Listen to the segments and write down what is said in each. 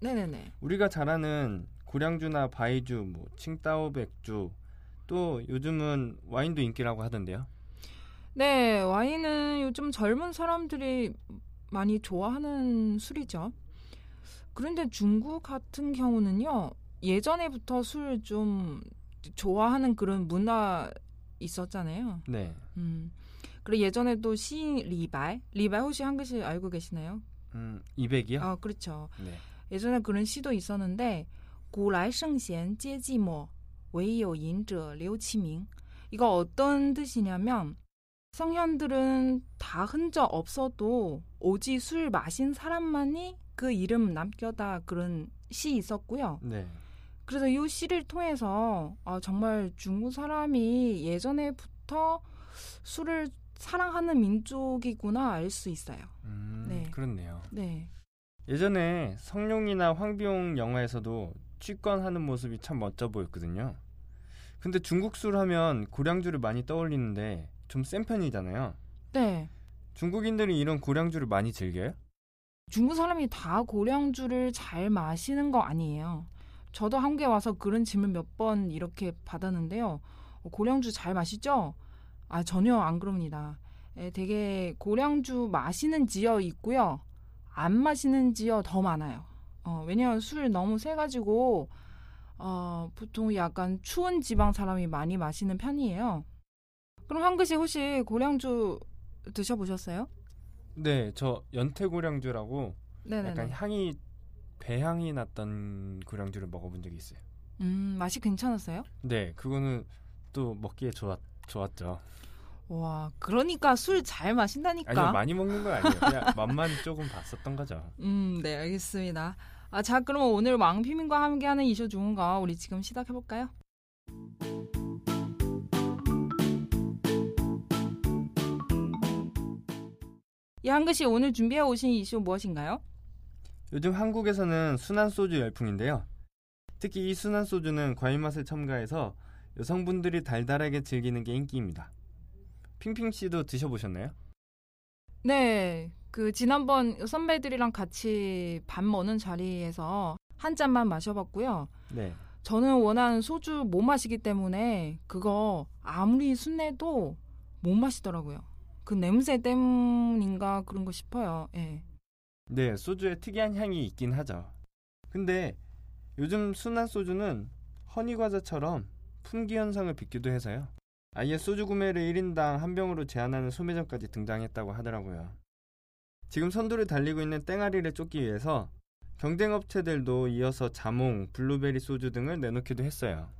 네네네. 우리가 잘 아는 고량주나 바이주, 뭐 칭따오 백주, 또 요즘은 와인도 인기라고 하던데요. 네, 와인은 요즘 젊은 사람들이 많이 좋아하는 술이죠. 그런데 중국 같은 경우는요, 예전에부터 술 좀 좋아하는 그런 문화 있었잖아요. 네. 음. 그리고 예전에도 시인 리발, 리발 혹시 한 글씨 알고 계시나요? 음, 200이요? 아, 그렇죠. 네. 예전에 그런 시도 있었는데 고라이 성贤 제지모 웨이오인저 류치밍 이거 어떤 뜻이냐면 성현들은 다 흔적 없어도 오지 술 마신 사람만이 그 이름 남겨다 그런 시 있었고요. 네. 그래서 이 시를 통해서 아, 정말 중국 사람이 예전에부터 술을 사랑하는 민족이구나 알 수 있어요. 음, 네. 그렇네요. 네. 예전에 성룡이나 황비용 영화에서도 취권하는 모습이 참 멋져 보였거든요. 근데 중국 술 하면 고량주를 많이 떠올리는데 좀 센 편이잖아요. 네. 중국인들이 이런 고량주를 많이 즐겨요? 중국 사람이 다 고량주를 잘 마시는 거 아니에요. 저도 한국에 와서 그런 질문 몇 번 이렇게 받았는데요. 어, 고량주 잘 마시죠? 아, 전혀 안 그럽니다. 에, 되게 고량주 마시는 지역 있고요. 안 마시는 지역 더 많아요. 어, 왜냐면 술 너무 세가지고, 어, 보통 약간 추운 지방 사람이 많이 마시는 편이에요. 그럼 한글씨 혹시 고량주 드셔보셨어요? 네, 저 연태고량주라고 네네네. 약간 향이 배향이 났던 고량주를 먹어본 적이 있어요. 음, 맛이 괜찮았어요? 네, 그거는 또 먹기에 좋았 좋았죠. 와, 그러니까 술 잘 마신다니까. 아니요, 많이 먹는 건 아니에요. 그냥 맛만 조금 봤었던 거죠. 음, 네, 알겠습니다. 아, 자, 그럼 오늘 왕피민과 함께하는 이슈 좋은 거 우리 지금 시작해 볼까요? 이 한글씨 오늘 준비해 오신 이슈 무엇인가요? 요즘 한국에서는 순한 소주 열풍인데요. 특히 이 순한 소주는 과일 맛을 첨가해서 여성분들이 달달하게 즐기는 게 인기입니다. 핑핑 씨도 드셔보셨나요? 네, 그 지난번 선배들이랑 같이 밥 먹는 자리에서 한 잔만 마셔봤고요. 네. 저는 워낙 소주 못 마시기 때문에 그거 아무리 순내도 못 마시더라고요. 그 냄새 때문인가 그런 거 싶어요. 예. 네, 소주에 특이한 향이 있긴 하죠. 근데 요즘 순한 소주는 허니 과자처럼 품귀 현상을 빚기도 해서요. 아예 소주 구매를 1인당 한 병으로 제한하는 소매점까지 등장했다고 하더라고요. 지금 선두를 달리고 있는 땡아리를 쫓기 위해서 경쟁 업체들도 이어서 자몽, 블루베리 소주 등을 내놓기도 했어요.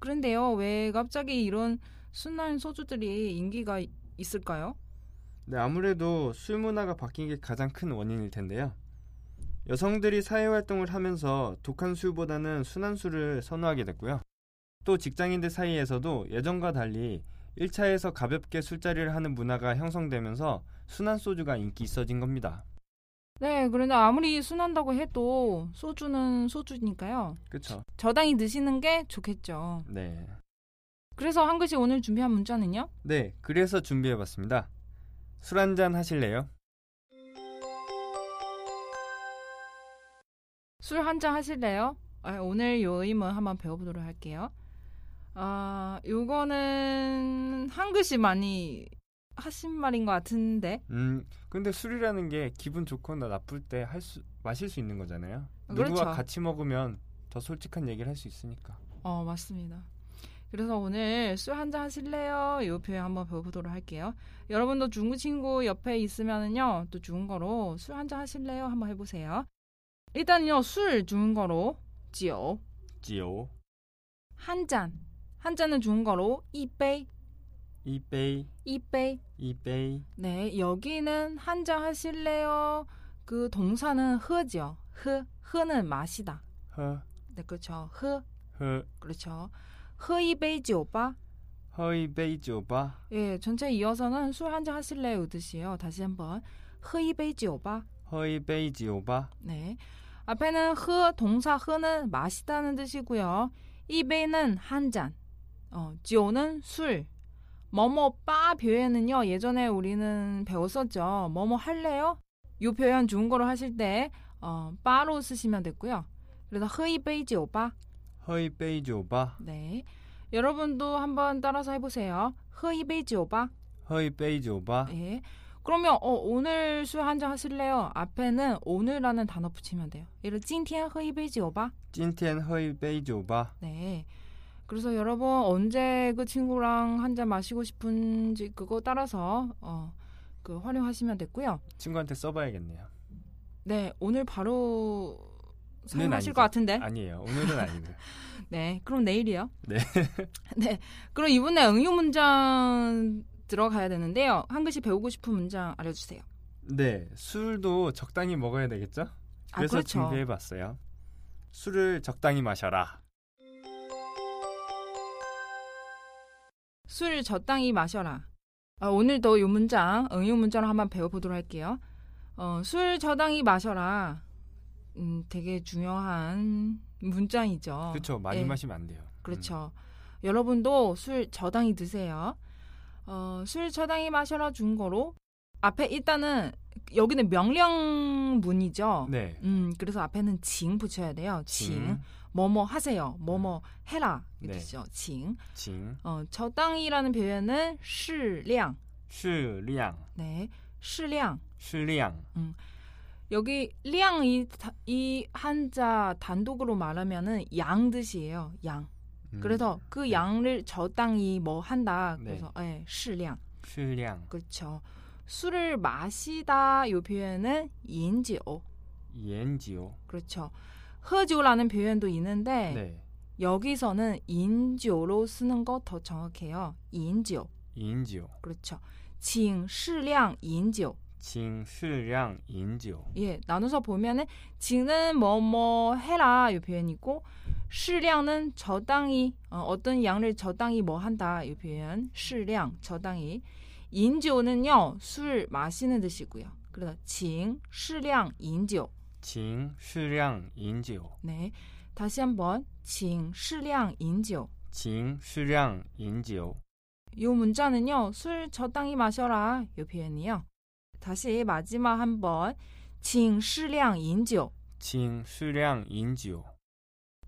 그런데요, 왜 갑자기 이런 순한 소주들이 인기가 이- 있을까요? 네, 아무래도 술 문화가 바뀐 게 가장 큰 원인일 텐데요. 여성들이 사회활동을 하면서 독한 술보다는 순한 술을 선호하게 됐고요. 또 직장인들 사이에서도 예전과 달리 1차에서 가볍게 술자리를 하는 문화가 형성되면서 순한 소주가 인기 있어진 겁니다. 네, 그런데 아무리 순한다고 해도 소주는 소주니까요. 그쵸? 적당히 드시는 게 좋겠죠. 네. 그래서 한 글씨 오늘 준비한 문자는요? 네, 그래서 준비해봤습니다. 술 한잔 하실래요? 술 한잔 하실래요? 아, 오늘 요 의문 한번 배워보도록 할게요. 아, 요거는 한 글씨 많이 하신 말인 것 같은데. 음, 근데 술이라는 게 기분 좋거나 나쁠 때 할 수, 마실 수 있는 거잖아요. 그렇죠. 누구와 같이 먹으면 더 솔직한 얘기를 할 수 있으니까. 어, 맞습니다. 그래서 오늘 술 한잔 하실래요? 이 표현 한번 배워보도록 할게요. 여러분도 중국 친구 옆에 있으면은요, 또 중국어로 술 한잔 하실래요? 한번 해보세요. 일단요, 술 중국어로 酒 지오, 한 잔. 한자는 중국어로 이베이. 이베이. 이베이. 이베이. 네, 여기는 한자 하실래요? 그 동사는 喝죠. 喝. 喝는 마시다 喝. 네, 그렇죠. 喝. 喝. 그렇죠. 喝一杯酒吧 喝一杯酒吧 예, 전체 이어서는 술 한잔 하실래요? 뜻이에요. 다시 한번. 喝一杯酒吧 喝一杯酒吧 네. 앞에는 喝 동사 喝는 마시다는 뜻이고요. 一杯는 한 잔. 어, 지오는 술. 뭐뭐 빠 표현은요. 예전에 우리는 배웠었죠. 뭐뭐 할래요? 이 표현 중국어로 하실 때 어, 빠로 쓰시면 됐고요. 그래서 흐이베이 지오바. 허이베이 지오바, 네. 여러분도 한번 따라서 해보세요. 흐이베이 지오바. 허이베이 지오바, 예. 그러면 어, 오늘 술 한 잔 하실래요? 앞에는 오늘라는 단어 붙이면 돼요. 예를 今天喝一杯酒吧. 찐텐 허이베이 지오바, 네. 그래서 여러분 언제 그 친구랑 한 잔 마시고 싶은지 그거 따라서 어, 그 활용하시면 됐고요. 친구한테 써봐야겠네요. 네, 오늘 바로 사용하실. 것 같은데. 아니에요. 오늘은 아니고요. 네, 그럼 내일이요. 네. 네, 그럼 이번에 응용 문장 들어가야 되는데요. 한 글씨 배우고 싶은 문장 알려주세요. 네, 술도 적당히 먹어야 되겠죠? 아, 그래서 그렇죠. 준비해봤어요. 술을 적당히 마셔라. 술 적당히 마셔라. 아, 오늘도 이 문장, 응용 문장을 한번 배워보도록 할게요. 어, 술 적당히 마셔라. 음, 되게 중요한 문장이죠. 그렇죠. 많이 예. 마시면 안 돼요. 그렇죠. 여러분도 술 적당히 드세요. 어, 술 적당히 마셔라 중거로 앞에 일단은 여기는 명령문이죠. 음. 네. 음, 그래서 앞에는 징 붙여야 돼요. 징. 징, 뭐뭐 하세요. 뭐뭐 해라. 이렇게 네. 되죠. 징. 징. 어, 저당이라는 표현은 시량. 시량. 네. 시량. 시량. 음. 여기 량 이 이 한자 단독으로 말하면은 양 뜻이에요. 양. 그래서 그 양을 저당이 뭐 한다. 그래서 예, 네. 시량. 시량. 그렇죠. 술을 마시다 요 표현은 인지오. 인지오. 그렇죠. 허조라는 표현도 있는데 네. 여기서는 인조로 쓰는 것 더 정확해요. 인조. 인조. 그렇죠. 징시량 인조. 징시량 인조. 예, 나눠서 보면은 징은 뭐 뭐 해라 이 표현이고 시량은 저당이 어, 떤 양을 저당이 뭐 한다 이 표현. 시량 저당이 인조는요 술 마시는 뜻이고요. 그래서 请适量饮酒. 请适量饮酒. 네. 다시 한번 请适量饮酒. 请适量饮酒. 요 문자는요. 술 적당히 마셔라. 요 표현이요. 다시 마지막 한번 请适量饮酒. 请适量饮酒.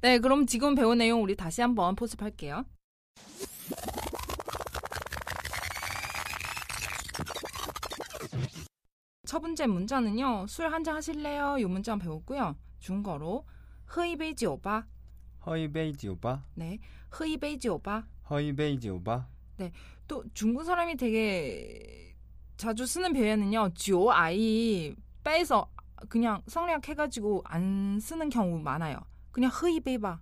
네, 그럼 지금 배운 내용 우리 다시 한번 복습할게요. 첫번째 문자는요. 술 한 잔 하실래요? 이 문자 배웠고요. 중거로 허이베이지 오빠 허이베이지 오빠 네. 허이베이지 오빠 허이베이지 오빠 네. 또 중국 사람이 되게 자주 쓰는 표현은요. 지오 아이 빼서 그냥 성략해가지고 안 쓰는 경우 많아요. 그냥 허이베이바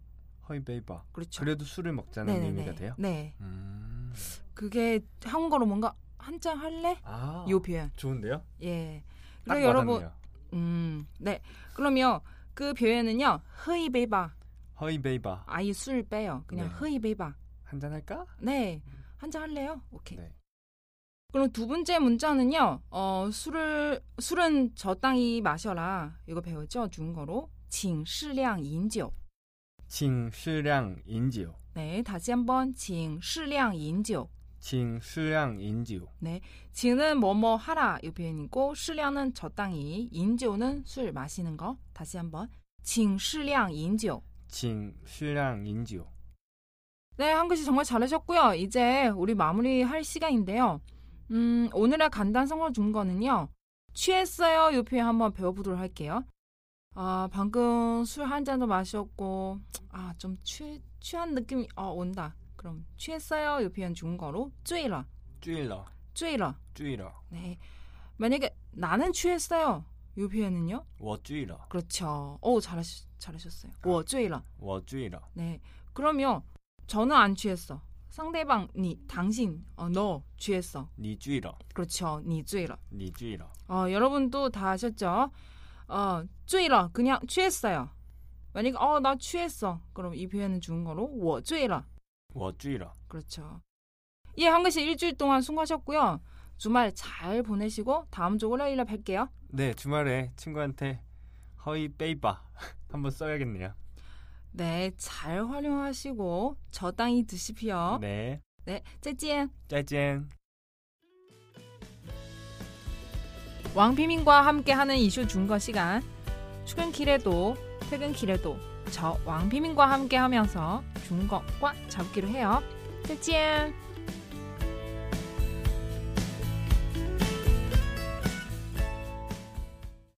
허이베이바 그렇죠. 그래도 술을 먹자는 네네네. 의미가 네. 돼요? 네. 음. 그게 한국어로 뭔가 한 잔 할래? 아. 요 표현. 좋은데요? 예. 딱 그래서 여러분, 와닿네요. 음, 네. 그러면 그 표현은요, 허이베바. 허이베이바. 아이 술 빼요. 그냥 네. 허이베바. 한잔 할까? 네. 한 잔 할래요? 오케이. 네. 그럼 두 번째 문자는요, 어, 술을, 술은 적당히 마셔라. 이거 배웠죠? 중국어로. 请适量饮酒.请适量饮酒. 네. 다시 한번, 请适量饮酒. 징, 수량, 인지우. 네. 징은 뭐뭐 하라 이 표현이고 수량은 적당히, 인지우는 술 마시는 거. 다시 한번. 징, 수량, 인지우. 징, 수량, 인지우. 네, 한글씨 정말 잘하셨고요. 이제 우리 마무리할 시간인데요. 음, 오늘의 간단 성어 준 거는요. 취했어요 이 표현 한번 배워보도록 할게요. 아, 방금 술 한 잔도 마셨고 아, 좀 취, 취한 느낌이 어, 온다. 그럼, 취했어요. 이 표현 중국어로, 醉了, 쭈일러, 醉了. 쭈일러, 네. 만약에, 나는 취했어요. 이 표현은요? 워 쭈일러, 그렇죠. 오, 잘하시, 잘하셨어요. 我醉了. 워 쭈일러. 네. 그러면, 저는 안 취했어. 상대방, 니, 당신, 어, 너 취했어. 니 쭈일러, 그렇죠. 니 醉了. 니 쭈일러. 어, 여러분도 다 아셨죠? 어, 醉了. 그냥 취했어요. 만약에 어, 나 취했어. 그럼 이 표현은 중국어로 我醉了. 워 쭈일러. 그렇죠. 예, 한글 씨 일주일 동안 수고하셨고요. 주말 잘 보내시고 다음 주 월요일에 뵐게요. 네, 주말에 친구한테 허이 베이바 한번 써야겠네요. 네, 잘 활용하시고 적당히 드시피요. 네, 네, 再见. 짜잔. 왕피민과 함께하는 이슈 중거 시간. 출근길에도 퇴근길에도 저 왕피민과 함께 하면서 중국어과 잡기로 해요. 再见.